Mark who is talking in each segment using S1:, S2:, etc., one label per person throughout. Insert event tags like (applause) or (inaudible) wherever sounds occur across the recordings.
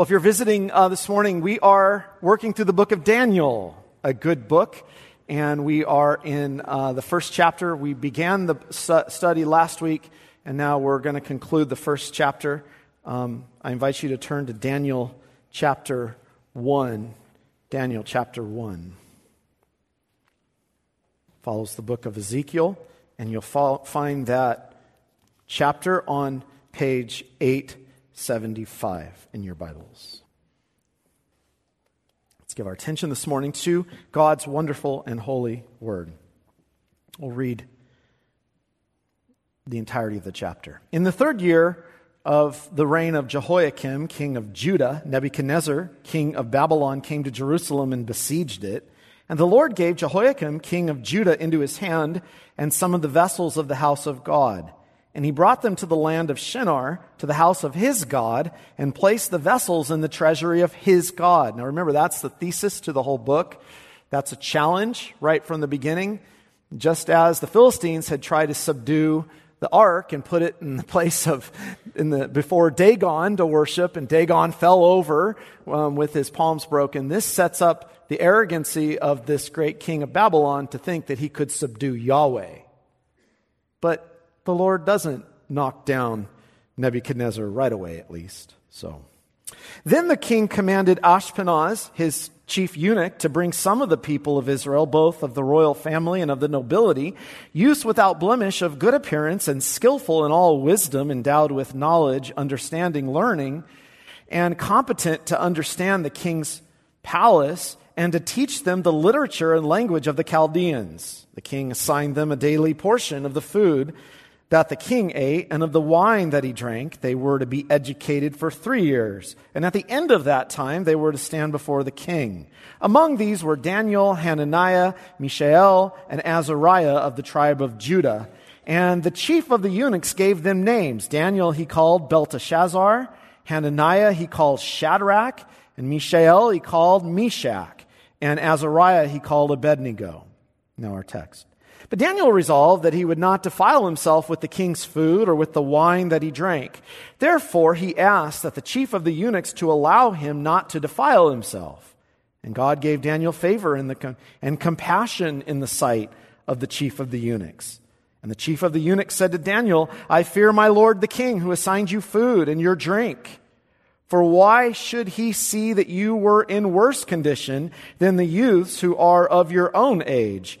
S1: Well, if you're visiting uh, this morning, we are working through the book of Daniel, a good book, and we are in uh, the first chapter. We began the study last week, and now we're going to conclude the first chapter. Um, I invite you to turn to Daniel chapter 1. Daniel chapter 1 follows the book of Ezekiel, and you'll find that chapter on page 8 75 in your Bibles. Let's give our attention this morning to God's wonderful and holy word. We'll read the entirety of the chapter. In the third year of the reign of Jehoiakim, king of Judah, Nebuchadnezzar, king of Babylon, came to Jerusalem and besieged it. And the Lord gave Jehoiakim, king of Judah, into his hand and some of the vessels of the house of God. And he brought them to the land of Shinar, to the house of his God, and placed the vessels in the treasury of his God. Now remember, that's the thesis to the whole book. That's a challenge right from the beginning. Just as the Philistines had tried to subdue the ark and put it in the (laughs) place of in the before Dagon to worship, and Dagon fell over um, with his palms broken. This sets up the arrogancy of this great king of Babylon to think that he could subdue Yahweh. But the Lord doesn't knock down Nebuchadnezzar right away, at least. So. Then the king commanded Ashpenaz, his chief eunuch, to bring some of the people of Israel, both of the royal family and of the nobility, youths without blemish, of good appearance, and skillful in all wisdom, endowed with knowledge, understanding, learning, and competent to understand the king's palace, and to teach them the literature and language of the Chaldeans. The king assigned them a daily portion of the food that the king ate, and of the wine that he drank, they were to be educated for three years. And at the end of that time, they were to stand before the king. Among these were Daniel, Hananiah, Mishael, and Azariah of the tribe of Judah. And the chief of the eunuchs gave them names. Daniel he called Belteshazzar, Hananiah he called Shadrach, and Mishael he called Meshach, and Azariah he called Abednego. Now our text. But Daniel resolved that he would not defile himself with the king's food or with the wine that he drank. Therefore, he asked that the chief of the eunuchs to allow him not to defile himself. And God gave Daniel favor the, and compassion in the sight of the chief of the eunuchs. And the chief of the eunuchs said to Daniel, I fear my lord the king who assigned you food and your drink. For why should he see that you were in worse condition than the youths who are of your own age?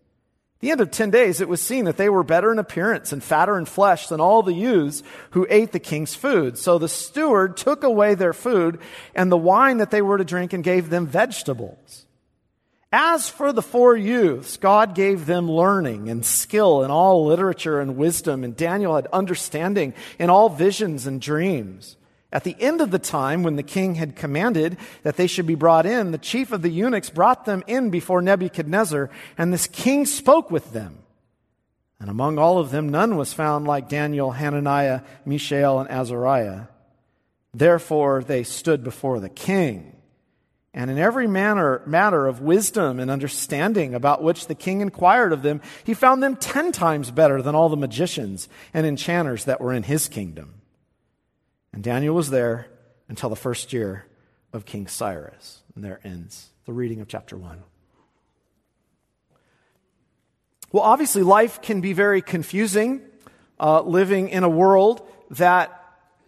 S1: the end of 10 days, it was seen that they were better in appearance and fatter in flesh than all the youths who ate the king's food. So the steward took away their food and the wine that they were to drink and gave them vegetables. As for the four youths, God gave them learning and skill in all literature and wisdom, and Daniel had understanding in all visions and dreams. At the end of the time, when the king had commanded that they should be brought in, the chief of the eunuchs brought them in before Nebuchadnezzar, and this king spoke with them. And among all of them, none was found like Daniel, Hananiah, Mishael, and Azariah. Therefore, they stood before the king. And in every manner, matter of wisdom and understanding about which the king inquired of them, he found them ten times better than all the magicians and enchanters that were in his kingdom. And Daniel was there until the first year of King Cyrus. And there ends the reading of chapter 1. Well, obviously, life can be very confusing uh, living in a world that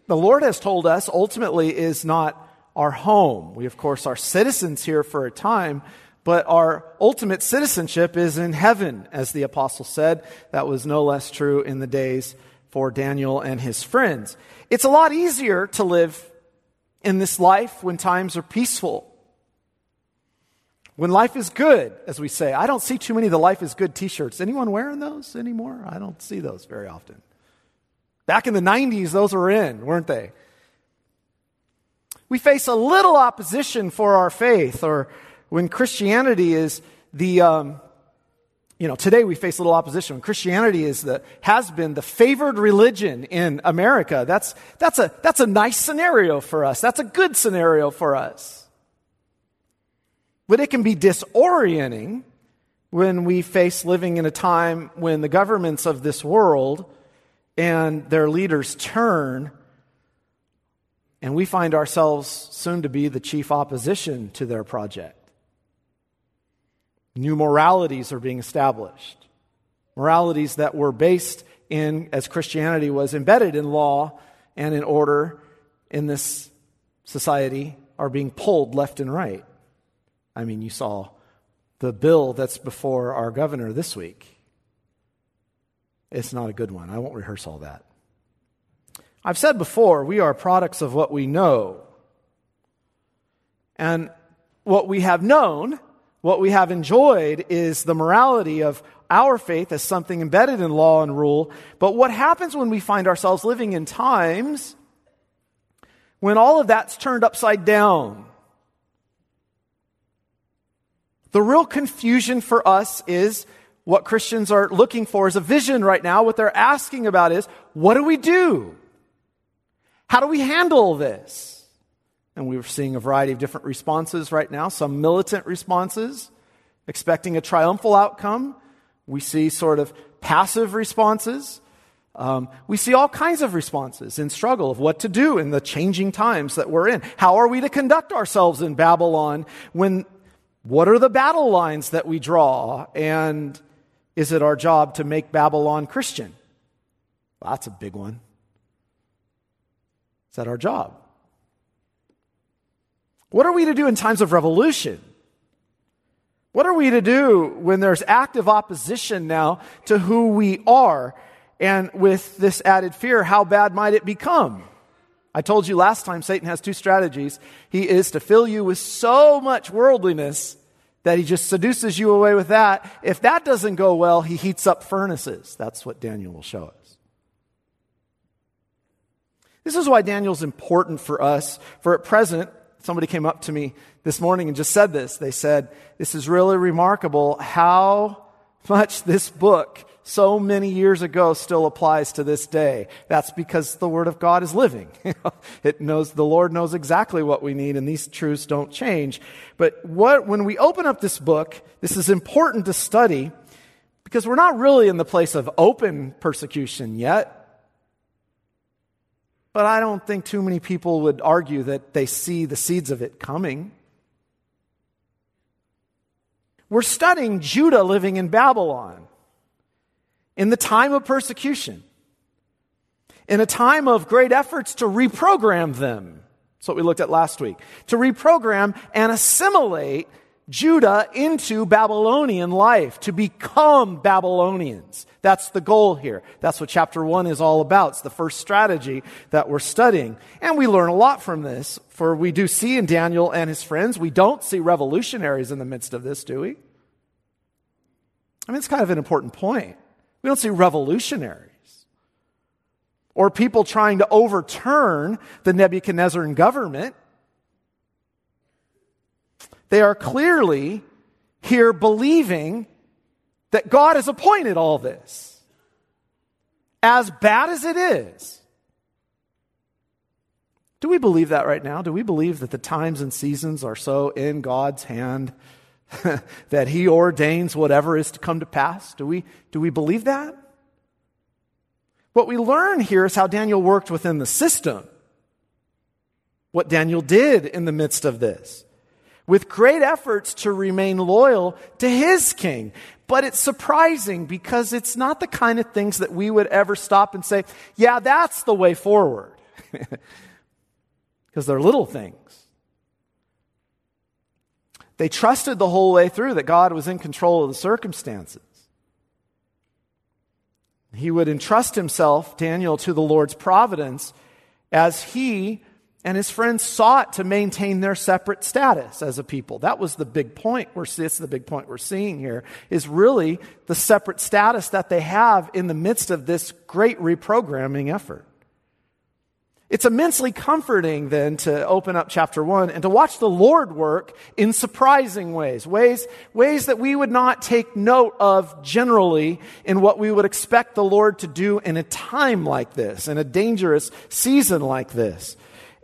S1: the Lord has told us ultimately is not our home. We, of course, are citizens here for a time, but our ultimate citizenship is in heaven, as the apostle said. That was no less true in the days for Daniel and his friends. It's a lot easier to live in this life when times are peaceful. When life is good, as we say. I don't see too many of the life is good t-shirts. Anyone wearing those anymore? I don't see those very often. Back in the 90s, those were in, weren't they? we face a little opposition for our faith, or when Christianity is the, um, you know, today we face a little opposition. Christianity is the, has been the favored religion in America, that's, that's, a, that's a nice scenario for us. That's a good scenario for us. But it can be disorienting when we face living in a time when the governments of this world and their leaders turn and we find ourselves soon to be the chief opposition to their project. New moralities are being established. Moralities that were based in, as Christianity was embedded in law and in order in this society, are being pulled left and right. I mean, you saw the bill that's before our governor this week. It's not a good one. I won't rehearse all that. I've said before, we are products of what we know. And what we have known, what we have enjoyed, is the morality of our faith as something embedded in law and rule. But what happens when we find ourselves living in times when all of that's turned upside down? The real confusion for us is what Christians are looking for is a vision right now. What they're asking about is, what do we do? How do we handle this? And we're seeing a variety of different responses right now, some militant responses, expecting a triumphal outcome. We see sort of passive responses. Um, we see all kinds of responses in struggle of what to do in the changing times that we're in. How are we to conduct ourselves in Babylon when, what are the battle lines that we draw? And is it our job to make Babylon Christian? Well, that's a big one. Is that our job? What are we to do in times of revolution? What are we to do when there's active opposition now to who we are? And with this added fear, how bad might it become? I told you last time Satan has two strategies. He is to fill you with so much worldliness that he just seduces you away with that. If that doesn't go well, he heats up furnaces. That's what Daniel will show us. This is why Daniel's important for us. For at present, somebody came up to me this morning and just said this. They said, This is really remarkable how much this book so many years ago still applies to this day. That's because the Word of God is living. (laughs) it knows, the Lord knows exactly what we need, and these truths don't change. But what, when we open up this book, this is important to study because we're not really in the place of open persecution yet. But I don't think too many people would argue that they see the seeds of it coming. We're studying Judah living in Babylon in the time of persecution, in a time of great efforts to reprogram them. That's what we looked at last week. To reprogram and assimilate Judah into Babylonian life, to become Babylonians. That's the goal here. That's what chapter one is all about. It's the first strategy that we're studying. And we learn a lot from this, for we do see in Daniel and his friends, we don't see revolutionaries in the midst of this, do we? I mean, it's kind of an important point. We don't see revolutionaries or people trying to overturn the Nebuchadnezzar government. They are clearly here believing that God has appointed all this. As bad as it is. Do we believe that right now? Do we believe that the times and seasons are so in God's hand (laughs) that He ordains whatever is to come to pass? Do we, do we believe that? What we learn here is how Daniel worked within the system. What Daniel did in the midst of this with great efforts to remain loyal to his king. But it's surprising because it's not the kind of things that we would ever stop and say, yeah, that's the way forward. (laughs) Because they're little things. They trusted the whole way through that God was in control of the circumstances. He would entrust himself, Daniel, to the Lord's providence as he and his friends sought to maintain their separate status as a people. That was the big point. We're, it's the big point we're seeing here is really the separate status that they have in the midst of this great reprogramming effort. It's immensely comforting then to open up chapter one and to watch the Lord work in surprising ways, ways, ways that we would not take note of generally in what we would expect the Lord to do in a time like this, in a dangerous season like this.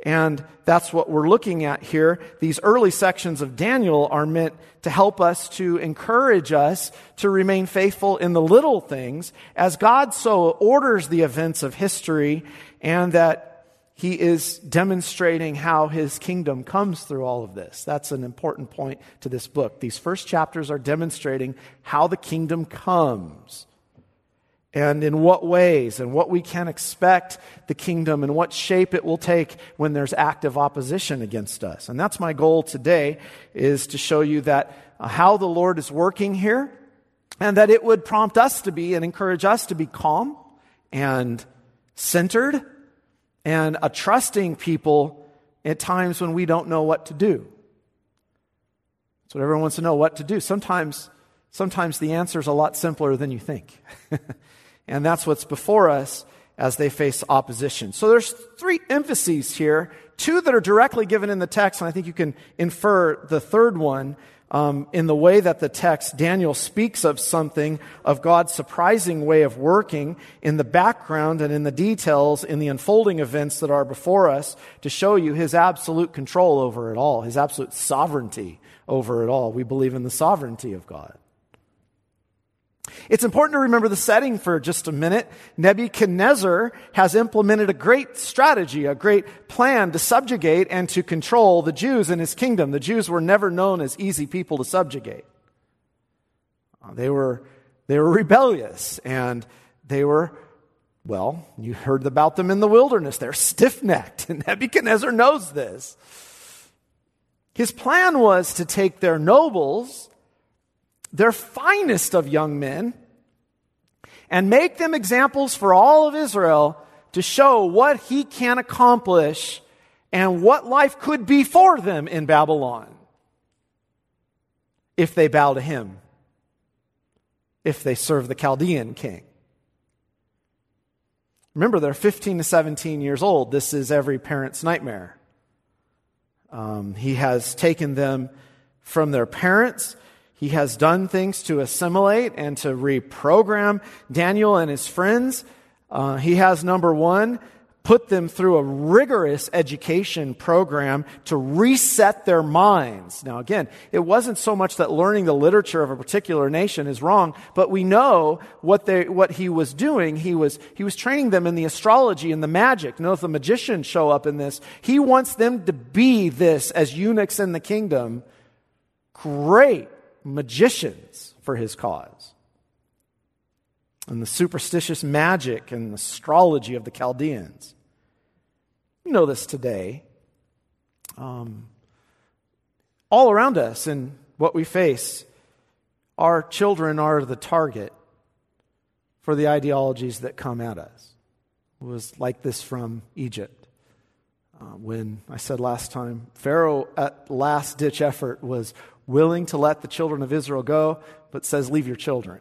S1: And that's what we're looking at here. These early sections of Daniel are meant to help us to encourage us to remain faithful in the little things as God so orders the events of history and that he is demonstrating how his kingdom comes through all of this. That's an important point to this book. These first chapters are demonstrating how the kingdom comes and in what ways and what we can expect the kingdom and what shape it will take when there's active opposition against us. And that's my goal today is to show you that uh, how the Lord is working here and that it would prompt us to be and encourage us to be calm and centered and a trusting people at times when we don't know what to do. What everyone wants to know what to do. Sometimes, sometimes the answer is a lot simpler than you think. (laughs) and that's what's before us as they face opposition. So there's three emphases here, two that are directly given in the text, and I think you can infer the third one um, in the way that the text, Daniel speaks of something of God's surprising way of working in the background and in the details in the unfolding events that are before us to show you his absolute control over it all, his absolute sovereignty over it all. We believe in the sovereignty of God. It's important to remember the setting for just a minute. Nebuchadnezzar has implemented a great strategy, a great plan to subjugate and to control the Jews in his kingdom. The Jews were never known as easy people to subjugate. Uh, they were, they were rebellious and they were, well, you heard about them in the wilderness. They're stiff necked, and (laughs) Nebuchadnezzar knows this. His plan was to take their nobles their finest of young men, and make them examples for all of Israel to show what he can accomplish and what life could be for them in Babylon if they bow to him, if they serve the Chaldean king. Remember, they're 15 to 17 years old. This is every parent's nightmare. Um, he has taken them from their parents he has done things to assimilate and to reprogram Daniel and his friends. Uh, he has, number one, put them through a rigorous education program to reset their minds. Now, again, it wasn't so much that learning the literature of a particular nation is wrong, but we know what they, what he was doing. He was, he was training them in the astrology and the magic. Notice the magicians show up in this. He wants them to be this as eunuchs in the kingdom. Great magicians for his cause. And the superstitious magic and astrology of the Chaldeans. You know this today. Um, all around us and what we face, our children are the target for the ideologies that come at us. It was like this from Egypt. Uh, when I said last time, Pharaoh at last ditch effort was willing to let the children of Israel go, but says, Leave your children.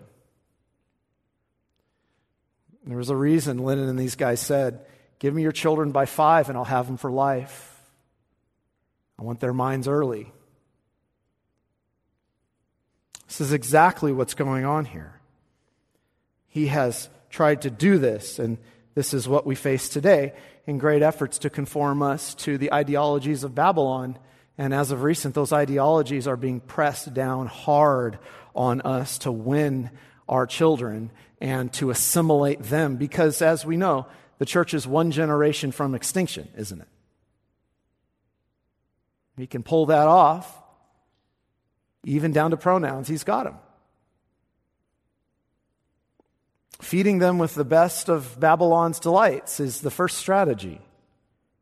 S1: There was a reason Lenin and these guys said, Give me your children by five and I'll have them for life. I want their minds early. This is exactly what's going on here. He has tried to do this, and this is what we face today in great efforts to conform us to the ideologies of Babylon and as of recent, those ideologies are being pressed down hard on us to win our children and to assimilate them because, as we know, the church is one generation from extinction, isn't it? He can pull that off, even down to pronouns. He's got them. Feeding them with the best of Babylon's delights is the first strategy.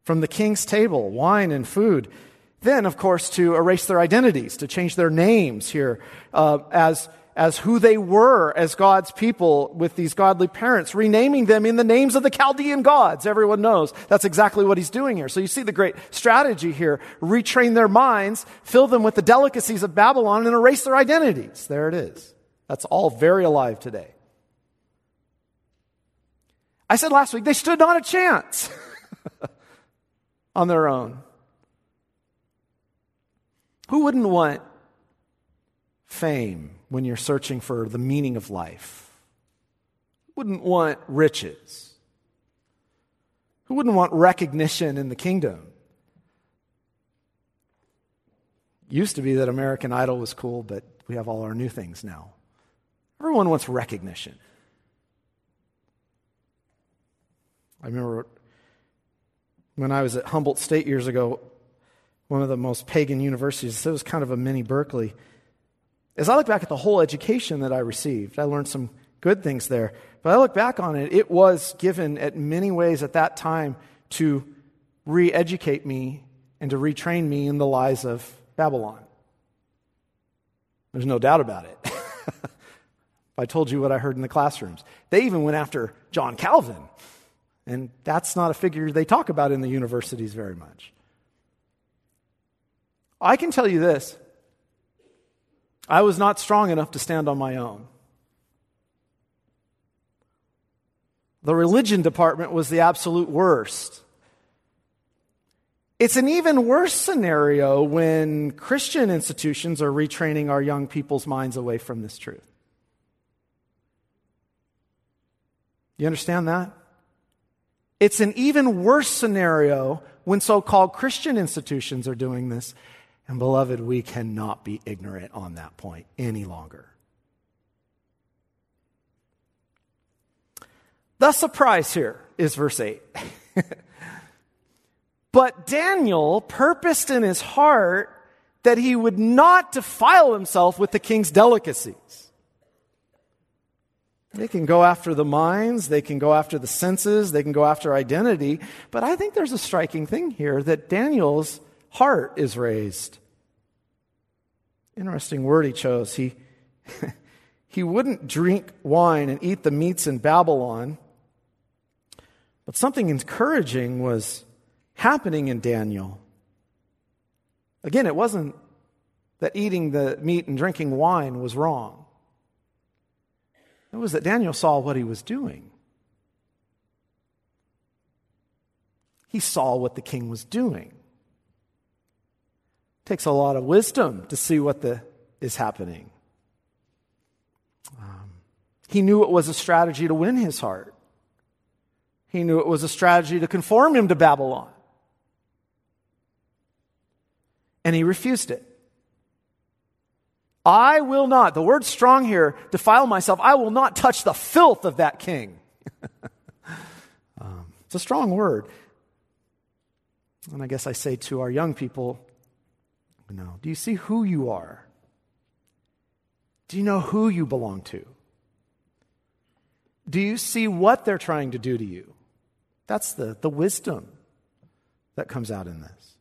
S1: From the king's table, wine and food then, of course, to erase their identities, to change their names here uh, as, as who they were as God's people with these godly parents, renaming them in the names of the Chaldean gods. Everyone knows that's exactly what he's doing here. So you see the great strategy here. Retrain their minds, fill them with the delicacies of Babylon, and erase their identities. There it is. That's all very alive today. I said last week, they stood not a chance. (laughs) on their own. Who wouldn't want fame when you're searching for the meaning of life? Wouldn't want riches? Who wouldn't want recognition in the kingdom? Used to be that American Idol was cool, but we have all our new things now. Everyone wants recognition. I remember when I was at Humboldt State years ago, one of the most pagan universities, it was kind of a mini Berkeley. As I look back at the whole education that I received, I learned some good things there. But I look back on it, it was given at many ways at that time to re educate me and to retrain me in the lies of Babylon. There's no doubt about it. (laughs) I told you what I heard in the classrooms. They even went after John Calvin. And that's not a figure they talk about in the universities very much. I can tell you this I was not strong enough to stand on my own. The religion department was the absolute worst. It's an even worse scenario when Christian institutions are retraining our young people's minds away from this truth. You understand that? It's an even worse scenario when so called Christian institutions are doing this. And, beloved, we cannot be ignorant on that point any longer. The surprise here is verse 8. (laughs) but Daniel purposed in his heart that he would not defile himself with the king's delicacies. They can go after the minds, they can go after the senses, they can go after identity. But I think there's a striking thing here that Daniel's heart is raised. Interesting word he chose. He, (laughs) he wouldn't drink wine and eat the meats in Babylon. But something encouraging was happening in Daniel. Again, it wasn't that eating the meat and drinking wine was wrong. It was that Daniel saw what he was doing. He saw what the king was doing. Takes a lot of wisdom to see what the, is happening. Um, he knew it was a strategy to win his heart. He knew it was a strategy to conform him to Babylon. And he refused it. I will not, the word strong here, defile myself. I will not touch the filth of that king. (laughs) um, it's a strong word. And I guess I say to our young people, know, do you see who you are? Do you know who you belong to? Do you see what they're trying to do to you? That's the, the wisdom that comes out in this.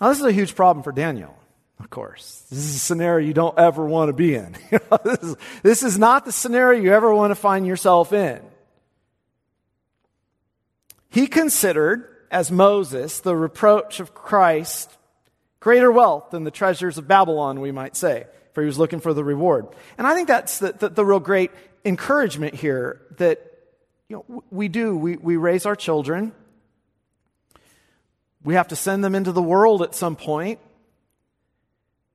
S1: Now, this is a huge problem for Daniel. Of course. This is a scenario you don't ever want to be in. (laughs) this, is, this is not the scenario you ever want to find yourself in. He considered, as Moses, the reproach of Christ greater wealth than the treasures of Babylon, we might say, for he was looking for the reward. And I think that's the, the, the real great encouragement here that you know, we do. We, we raise our children. We have to send them into the world at some point.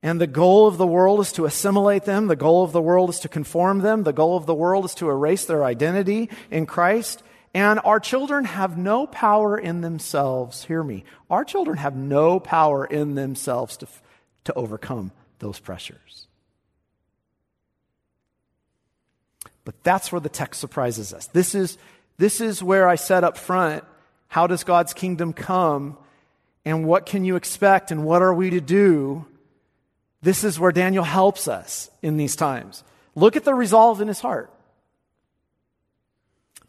S1: And the goal of the world is to assimilate them. The goal of the world is to conform them. The goal of the world is to erase their identity in Christ. And our children have no power in themselves. Hear me. Our children have no power in themselves to, to overcome those pressures. But that's where the text surprises us. This is, this is where I said up front how does God's kingdom come? And what can you expect? And what are we to do? This is where Daniel helps us in these times. Look at the resolve in his heart.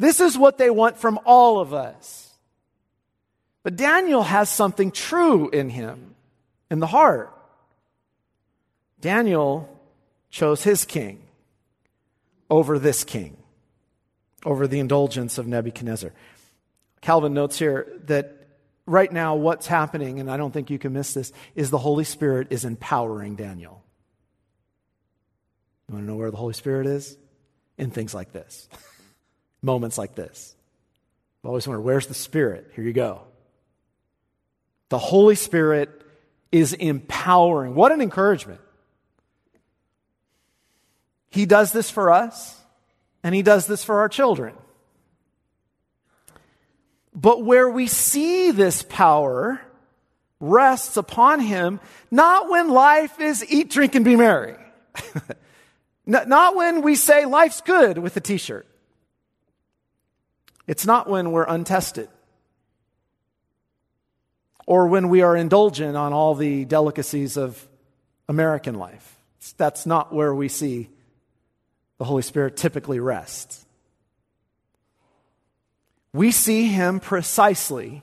S1: This is what they want from all of us. But Daniel has something true in him, in the heart. Daniel chose his king over this king, over the indulgence of Nebuchadnezzar. Calvin notes here that right now, what's happening, and I don't think you can miss this, is the Holy Spirit is empowering Daniel. You want to know where the Holy Spirit is? In things like this, (laughs) moments like this. I've always wondered, where's the Spirit? Here you go. The Holy Spirit is empowering. What an encouragement. He does this for us, and He does this for our children. But where we see this power rests upon Him, not when life is eat, drink, and be merry. (laughs) not when we say life's good with a t shirt. It's not when we're untested or when we are indulgent on all the delicacies of American life. That's not where we see the Holy Spirit typically rests. We see Him precisely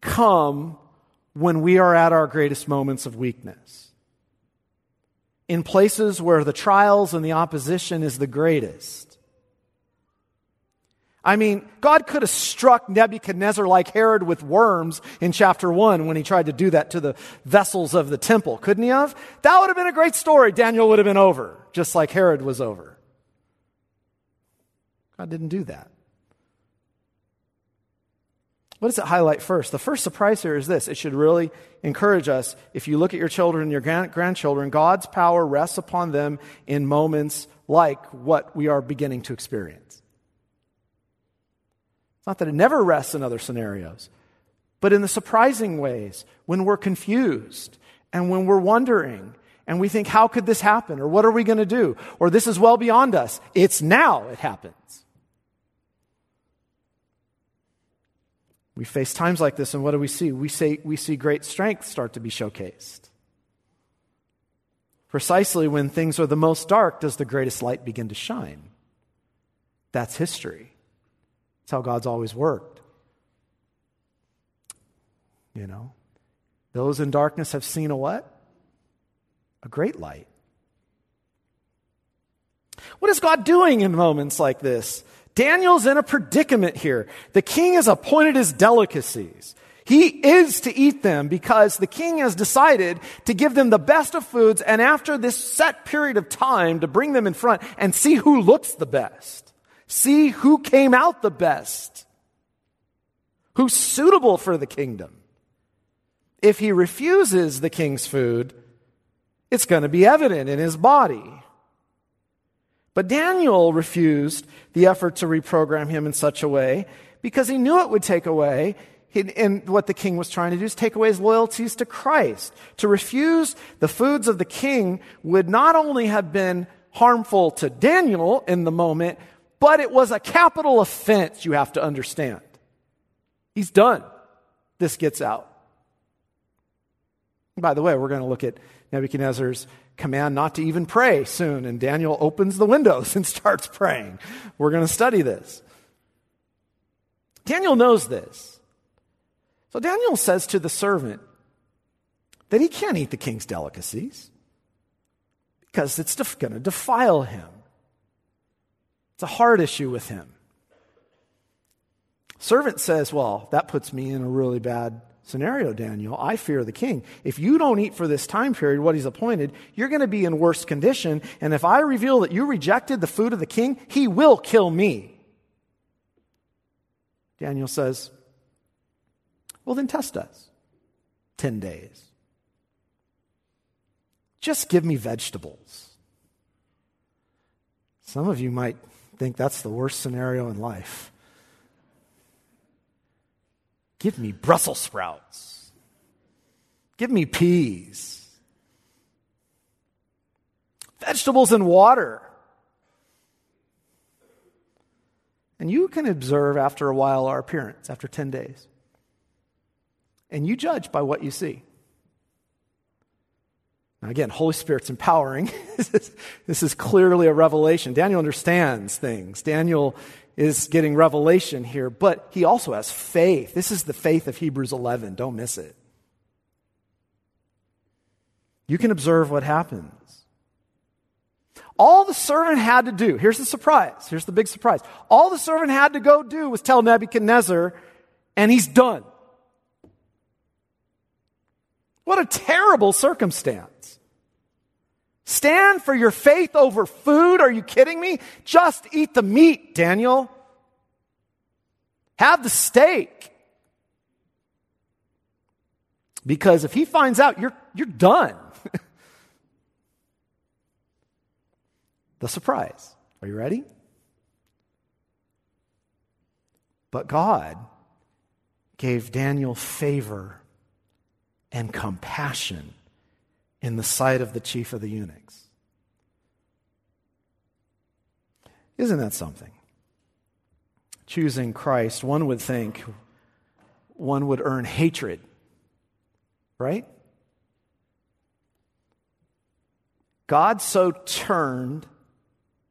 S1: come when we are at our greatest moments of weakness. In places where the trials and the opposition is the greatest I mean, God could have struck Nebuchadnezzar like Herod with worms in chapter 1 when he tried to do that to the vessels of the temple, couldn't he have? That would have been a great story. Daniel would have been over, just like Herod was over. God didn't do that. What does it highlight first? The first surprise here is this. It should really encourage us. If you look at your children and your grandchildren, God's power rests upon them in moments like what we are beginning to experience. Not that it never rests in other scenarios, but in the surprising ways when we're confused and when we're wondering and we think, how could this happen? Or what are we going to do? Or this is well beyond us. It's now it happens. We face times like this, and what do we see? We, say, we see great strength start to be showcased. Precisely when things are the most dark, does the greatest light begin to shine. That's history. That's how God's always worked. You know, those in darkness have seen a what? A great light. What is God doing in moments like this? Daniel's in a predicament here. The king has appointed his delicacies. He is to eat them because the king has decided to give them the best of foods and after this set period of time to bring them in front and see who looks the best. See who came out the best, who's suitable for the kingdom. If he refuses the king's food, it's going to be evident in his body. But Daniel refused the effort to reprogram him in such a way because he knew it would take away and what the king was trying to do is take away his loyalties to Christ. To refuse the foods of the king would not only have been harmful to Daniel in the moment, but it was a capital offense, you have to understand. He's done. This gets out. By the way, we're going to look at Nebuchadnezzar's command not to even pray soon, and Daniel opens the windows (laughs) and starts praying. We're going to study this. Daniel knows this. So Daniel says to the servant that he can't eat the king's delicacies because it's going to defile him. It's a hard issue with him. Servant says, Well, that puts me in a really bad scenario, Daniel. I fear the king. If you don't eat for this time period, what he's appointed, you're going to be in worse condition. And if I reveal that you rejected the food of the king, he will kill me. Daniel says, Well, then test us. 10 days. Just give me vegetables. Some of you might think that's the worst scenario in life. Give me Brussels sprouts. Give me peas. Vegetables and water. And you can observe after a while our appearance, after 10 days. And you judge by what you see. Now, again, Holy Spirit's empowering. (laughs) this is clearly a revelation. Daniel understands things. Daniel is getting revelation here, but he also has faith. This is the faith of Hebrews 11. Don't miss it. You can observe what happens. All the servant had to do, here's the surprise, here's the big surprise. All the servant had to go do was tell Nebuchadnezzar, and he's done. What a terrible circumstance. Stand for your faith over food? Are you kidding me? Just eat the meat, Daniel. Have the steak. Because if he finds out, you're, you're done. (laughs) the surprise. Are you ready? But God gave Daniel favor and compassion in the sight of the chief of the eunuchs. Isn't that something? Choosing Christ, one would think one would earn hatred, right? God so turned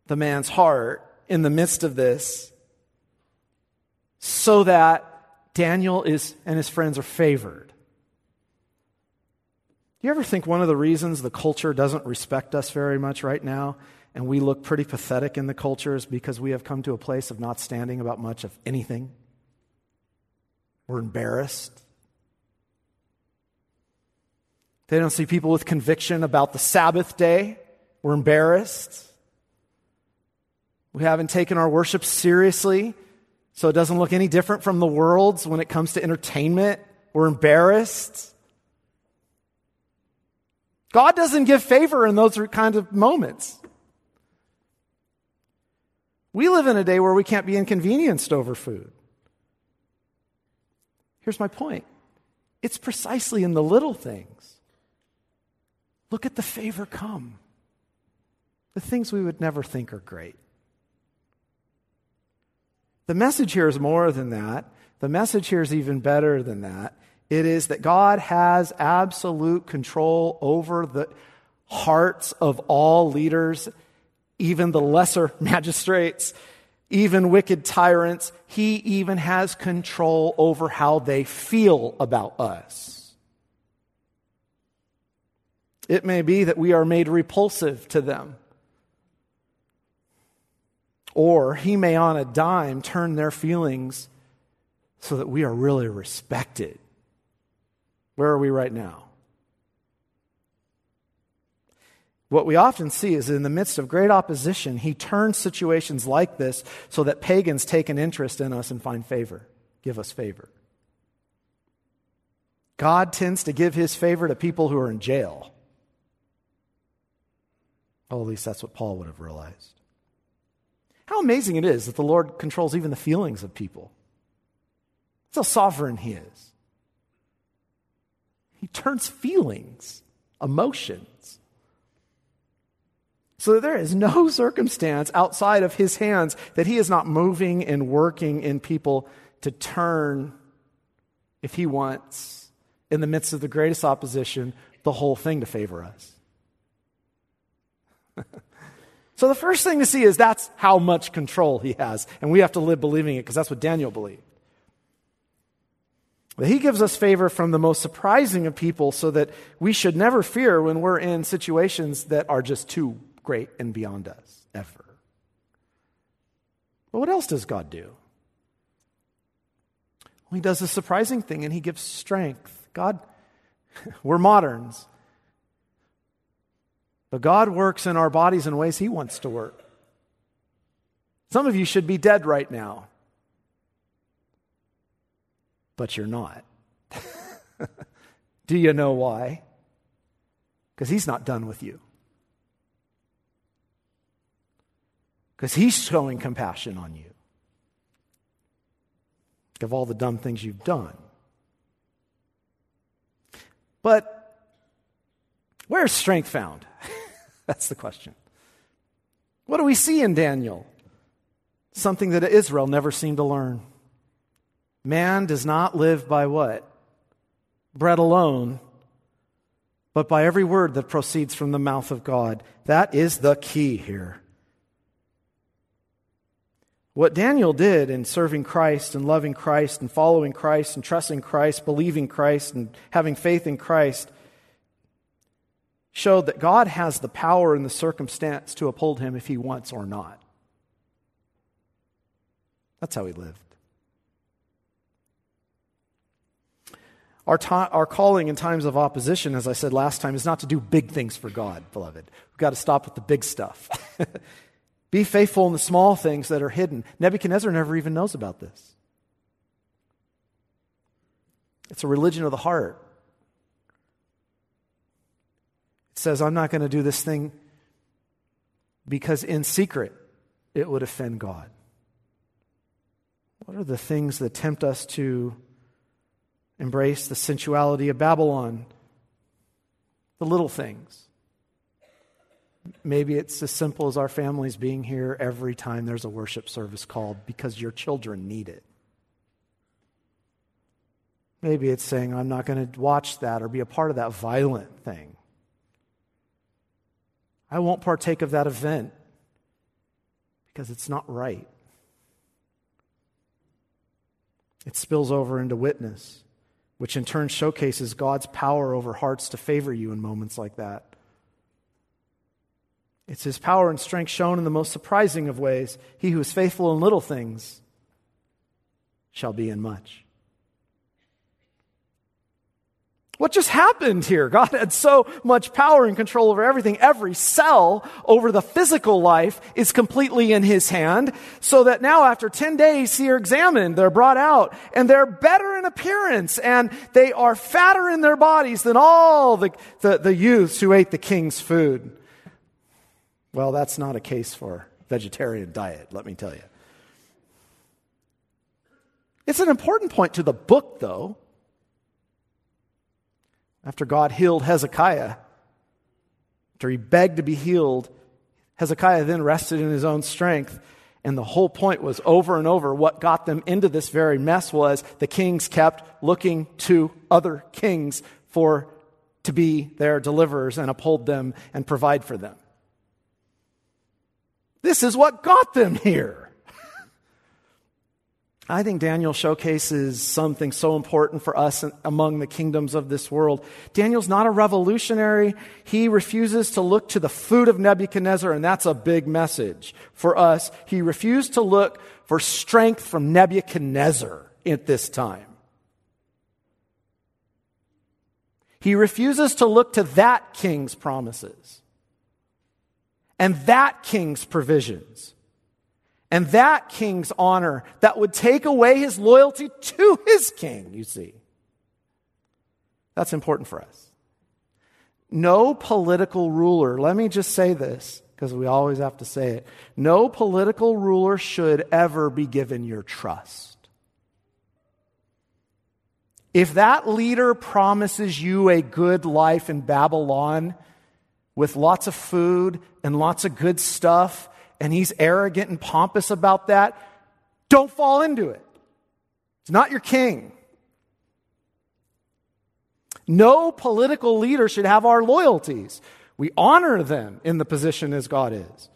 S1: the man's heart in the midst of this so that Daniel is and his friends are favored. Do you ever think one of the reasons the culture doesn't respect us very much right now and we look pretty pathetic in the culture is because we have come to a place of not standing about much of anything. We're embarrassed. They don't see people with conviction about the Sabbath day. We're embarrassed. We haven't taken our worship seriously, so it doesn't look any different from the world's when it comes to entertainment. We're embarrassed. God doesn't give favor in those kind of moments. We live in a day where we can't be inconvenienced over food. Here's my point it's precisely in the little things. Look at the favor come, the things we would never think are great. The message here is more than that. The message here is even better than that. It is that God has absolute control over the hearts of all leaders even the lesser (laughs) magistrates, even wicked tyrants. He even has control over how they feel about us. It may be that we are made repulsive to them. Or he may, on a dime, turn their feelings so that we are really respected. Where are we right now? What we often see is in the midst of great opposition, he turns situations like this so that pagans take an interest in us and find favor, give us favor. God tends to give his favor to people who are in jail. Oh, at least that's what Paul would have realized. How amazing it is that the Lord controls even the feelings of people. That's how sovereign he is. He turns feelings, emotions, so there is no (laughs) circumstance outside of his hands that he is not moving and working in people to turn, if he wants, in the midst of the greatest opposition, the whole thing to favor us. (laughs) so the first thing to see is that's how much control he has. And we have to live believing it because that's what Daniel believed. But he gives us favor from the most surprising of people so that we should never fear when we're in situations that are just too great and beyond us, ever. But what else does God do? Well, he does a surprising thing and he gives strength. God, (laughs) we're moderns. But God works in our bodies in ways he wants to work. Some of you should be dead right now, but you're not. do you know why? Because he's not done with you. because he's showing compassion on you of all the dumb things you've done. But where's strength found? (laughs) That's the question. What do we see in Daniel? Something that Israel never seemed to learn. Man does not live by what? Bread alone, but by every word that proceeds from the mouth of God. That is the key here. What Daniel did in serving Christ and loving Christ and following Christ and trusting Christ, believing Christ and having faith in Christ showed that God has the power and the circumstance to uphold him if he wants or not. That's how he lived. Our, ta- our calling in times of opposition, as I said last time, is not to do big things for God, beloved. We've got to stop with the big stuff. (laughs) Be faithful in the small things that are hidden. Nebuchadnezzar never even knows about this. It's a religion of the heart. It says, I'm not going to do this thing because in secret it would offend God. What are the things that tempt us to embrace the sensuality of Babylon? The little things. Maybe it's as simple as our families being here every time there's a worship service called because your children need it. Maybe it's saying, I'm not going to watch that or be a part of that violent thing. I won't partake of that event because it's not right. It spills over into witness, which in turn showcases God's power over hearts to favor you in moments like that. It's his power and strength shown in the most surprising of ways. He who is faithful in little things shall be in much. What just happened here? (laughs) God had so much power and control over everything. Every cell over the physical life is completely in His hand. So that now after 10 days, they're examined, they're brought out, and they're better in appearance, and they are fatter in their bodies than all the, the, the youths who ate the king's food. Well, that's not a case for vegetarian diet, let me tell you. It's an important point to the book, though. After God healed Hezekiah, after he begged to be healed, Hezekiah then rested in his own strength. And the whole point was over and over what got them into this very mess was the kings kept looking to other kings for to be their deliverers and uphold them and provide for them. This is what got them here. I think Daniel showcases something so important for us among the kingdoms of this world. Daniel's not a revolutionary. He refuses to look to the food of Nebuchadnezzar, and that's a big message for us. He refused to look for strength from Nebuchadnezzar at this time. He refuses to look to that king's promises and that king's provisions and that king's honor that would take away his loyalty to his king, you see. That's important for us. No political ruler, let me just say this because we always have to say it. No political ruler should ever be given your trust. If that leader promises you a good life in Babylon, with lots of food and lots of good stuff, and he's arrogant and pompous about that, don't fall into it. It's not your king. No political leader should have our loyalties. We honor them in the position as God is.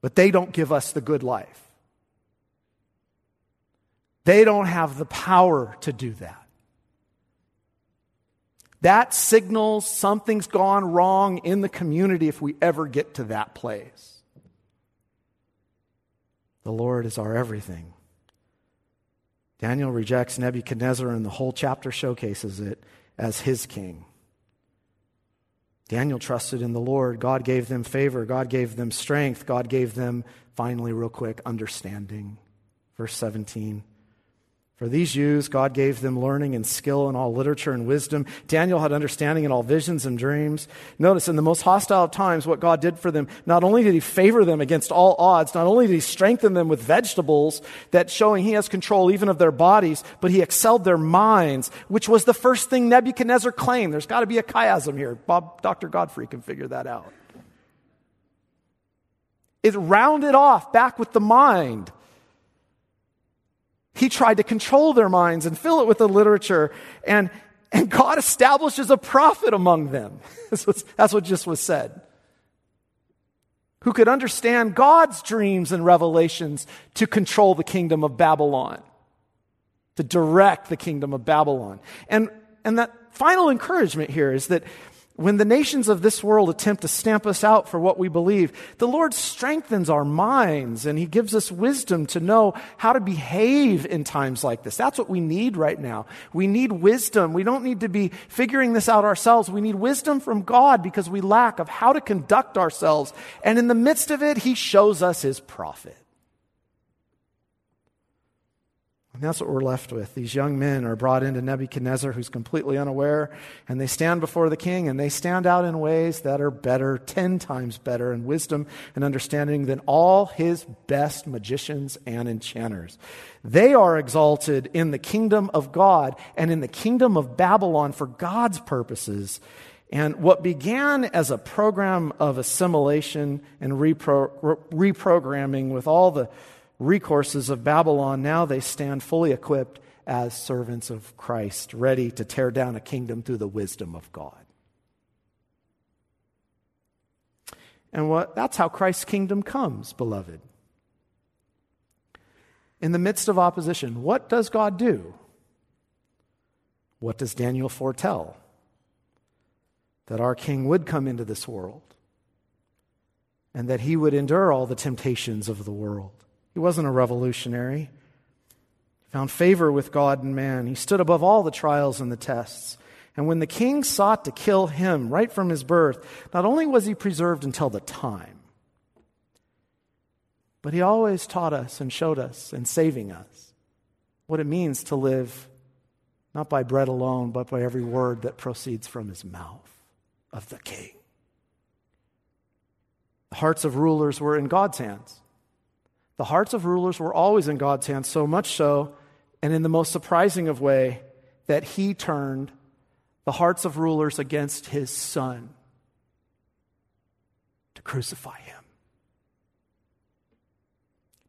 S1: But they don't give us the good life. They don't have the power to do that. That signals something's gone wrong in the community if we ever get to that place. The Lord is our everything. Daniel rejects Nebuchadnezzar, and the whole chapter showcases it as his king. Daniel trusted in the Lord. God gave them favor. God gave them strength. God gave them, finally, real quick, understanding. Verse 17. For these Jews, God gave them learning and skill in all literature and wisdom. Daniel had understanding in all visions and dreams. Notice, in the most hostile times, what God did for them, not only did he favor them against all odds, not only did he strengthen them with vegetables that showing he has control even of their bodies, but he excelled their minds, which was the first thing Nebuchadnezzar claimed. There's got to be a chiasm here. Bob, Dr. Godfrey can figure that out. It rounded off back with the mind he tried to control their minds and fill it with the literature. And, and God establishes a prophet among them. (laughs) That's, what just was said. Who could understand God's dreams and revelations to control the kingdom of Babylon, to direct the kingdom of Babylon. And, and that final encouragement here is that when the nations of this world attempt to stamp us out for what we believe, the Lord strengthens our minds and He gives us wisdom to know how to behave in times like this. That's what we need right now. We need wisdom. We don't need to be figuring this out ourselves. We need wisdom from God because we lack of how to conduct ourselves. And in the midst of it, He shows us His prophet. And that's what we're left with. These young men are brought into Nebuchadnezzar, who's completely unaware, and they stand before the king, and they stand out in ways that are better, ten times better in wisdom and understanding than all his best magicians and enchanters. They are exalted in the kingdom of God and in the kingdom of Babylon for God's purposes. And what began as a program of assimilation and repro- reprogramming with all the recourses of Babylon, now they stand fully equipped as servants of Christ, ready to tear down a kingdom through the wisdom of God. And what, that's how Christ's kingdom comes, beloved. In the midst of opposition, what does God do? What does Daniel foretell? That our king would come into this world and that he would endure all the temptations of the world he wasn't a revolutionary. He found favor with God and man. He stood above all the trials and the tests. And when the king sought to kill him right from his birth, not only was he preserved until the time, but he always taught us and showed us and saving us what it means to live not by bread alone, but by every word that proceeds from his mouth of the king. The hearts of rulers were in God's hands. The hearts of rulers were always in God's hands, so much so, and in the most surprising of way, that he turned the hearts of rulers against his son to crucify him,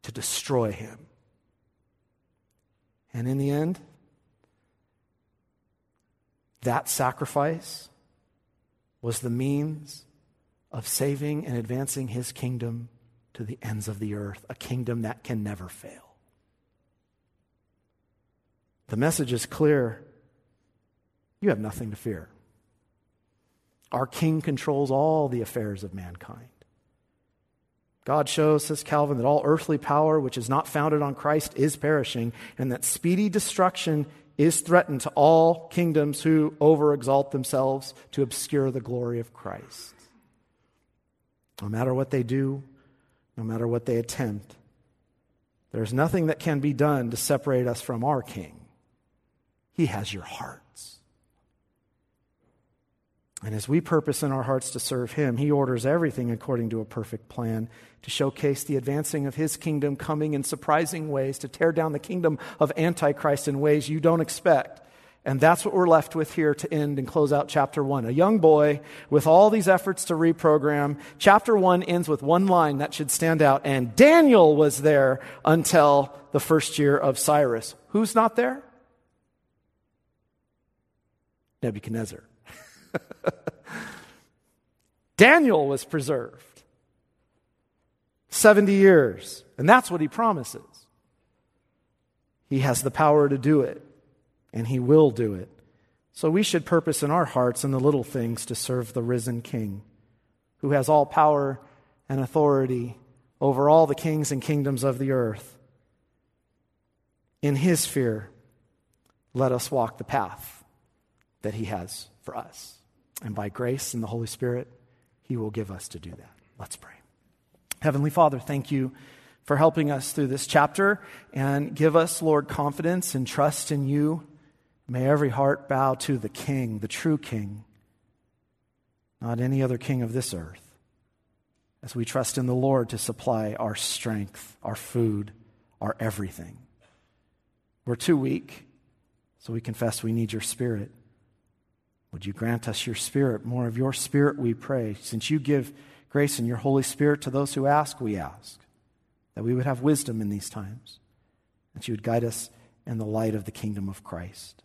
S1: to destroy him. And in the end, that sacrifice was the means of saving and advancing his kingdom to the ends of the earth, a kingdom that can never fail. The message is clear. You have nothing to fear. Our king controls all the affairs of mankind. God shows, says Calvin, that all earthly power which is not founded on Christ is perishing, and that speedy destruction is threatened to all kingdoms who overexalt themselves to obscure the glory of Christ. No matter what they do, no matter what they attempt. There's nothing that can be done to separate us from our King. He has your hearts. And as we purpose in our hearts to serve Him, He orders everything according to a perfect plan to showcase the advancing of His kingdom coming in surprising ways, to tear down the kingdom of Antichrist in ways you don't expect. And that's what we're left with here to end and close out chapter one. A young boy with all these efforts to reprogram. Chapter one ends with one line that should stand out. And Daniel was there until the first year of Cyrus. Who's not there? Nebuchadnezzar. (laughs) Daniel was preserved 70 years. And that's what he promises. He has the power to do it and He will do it. So we should purpose in our hearts in the little things to serve the risen King, who has all power and authority over all the kings and kingdoms of the earth. In His fear, let us walk the path that He has for us. And by grace and the Holy Spirit, He will give us to do that. Let's pray. Heavenly Father, thank you for helping us through this chapter and give us, Lord, confidence and trust in you May every heart bow to the King, the true King, not any other king of this earth, as we trust in the Lord to supply our strength, our food, our everything. We're too weak, so we confess we need your Spirit. Would you grant us your Spirit, more of your Spirit, we pray. Since you give grace and your Holy Spirit to those who ask, we ask that we would have wisdom in these times, that you would guide us in the light of the kingdom of Christ.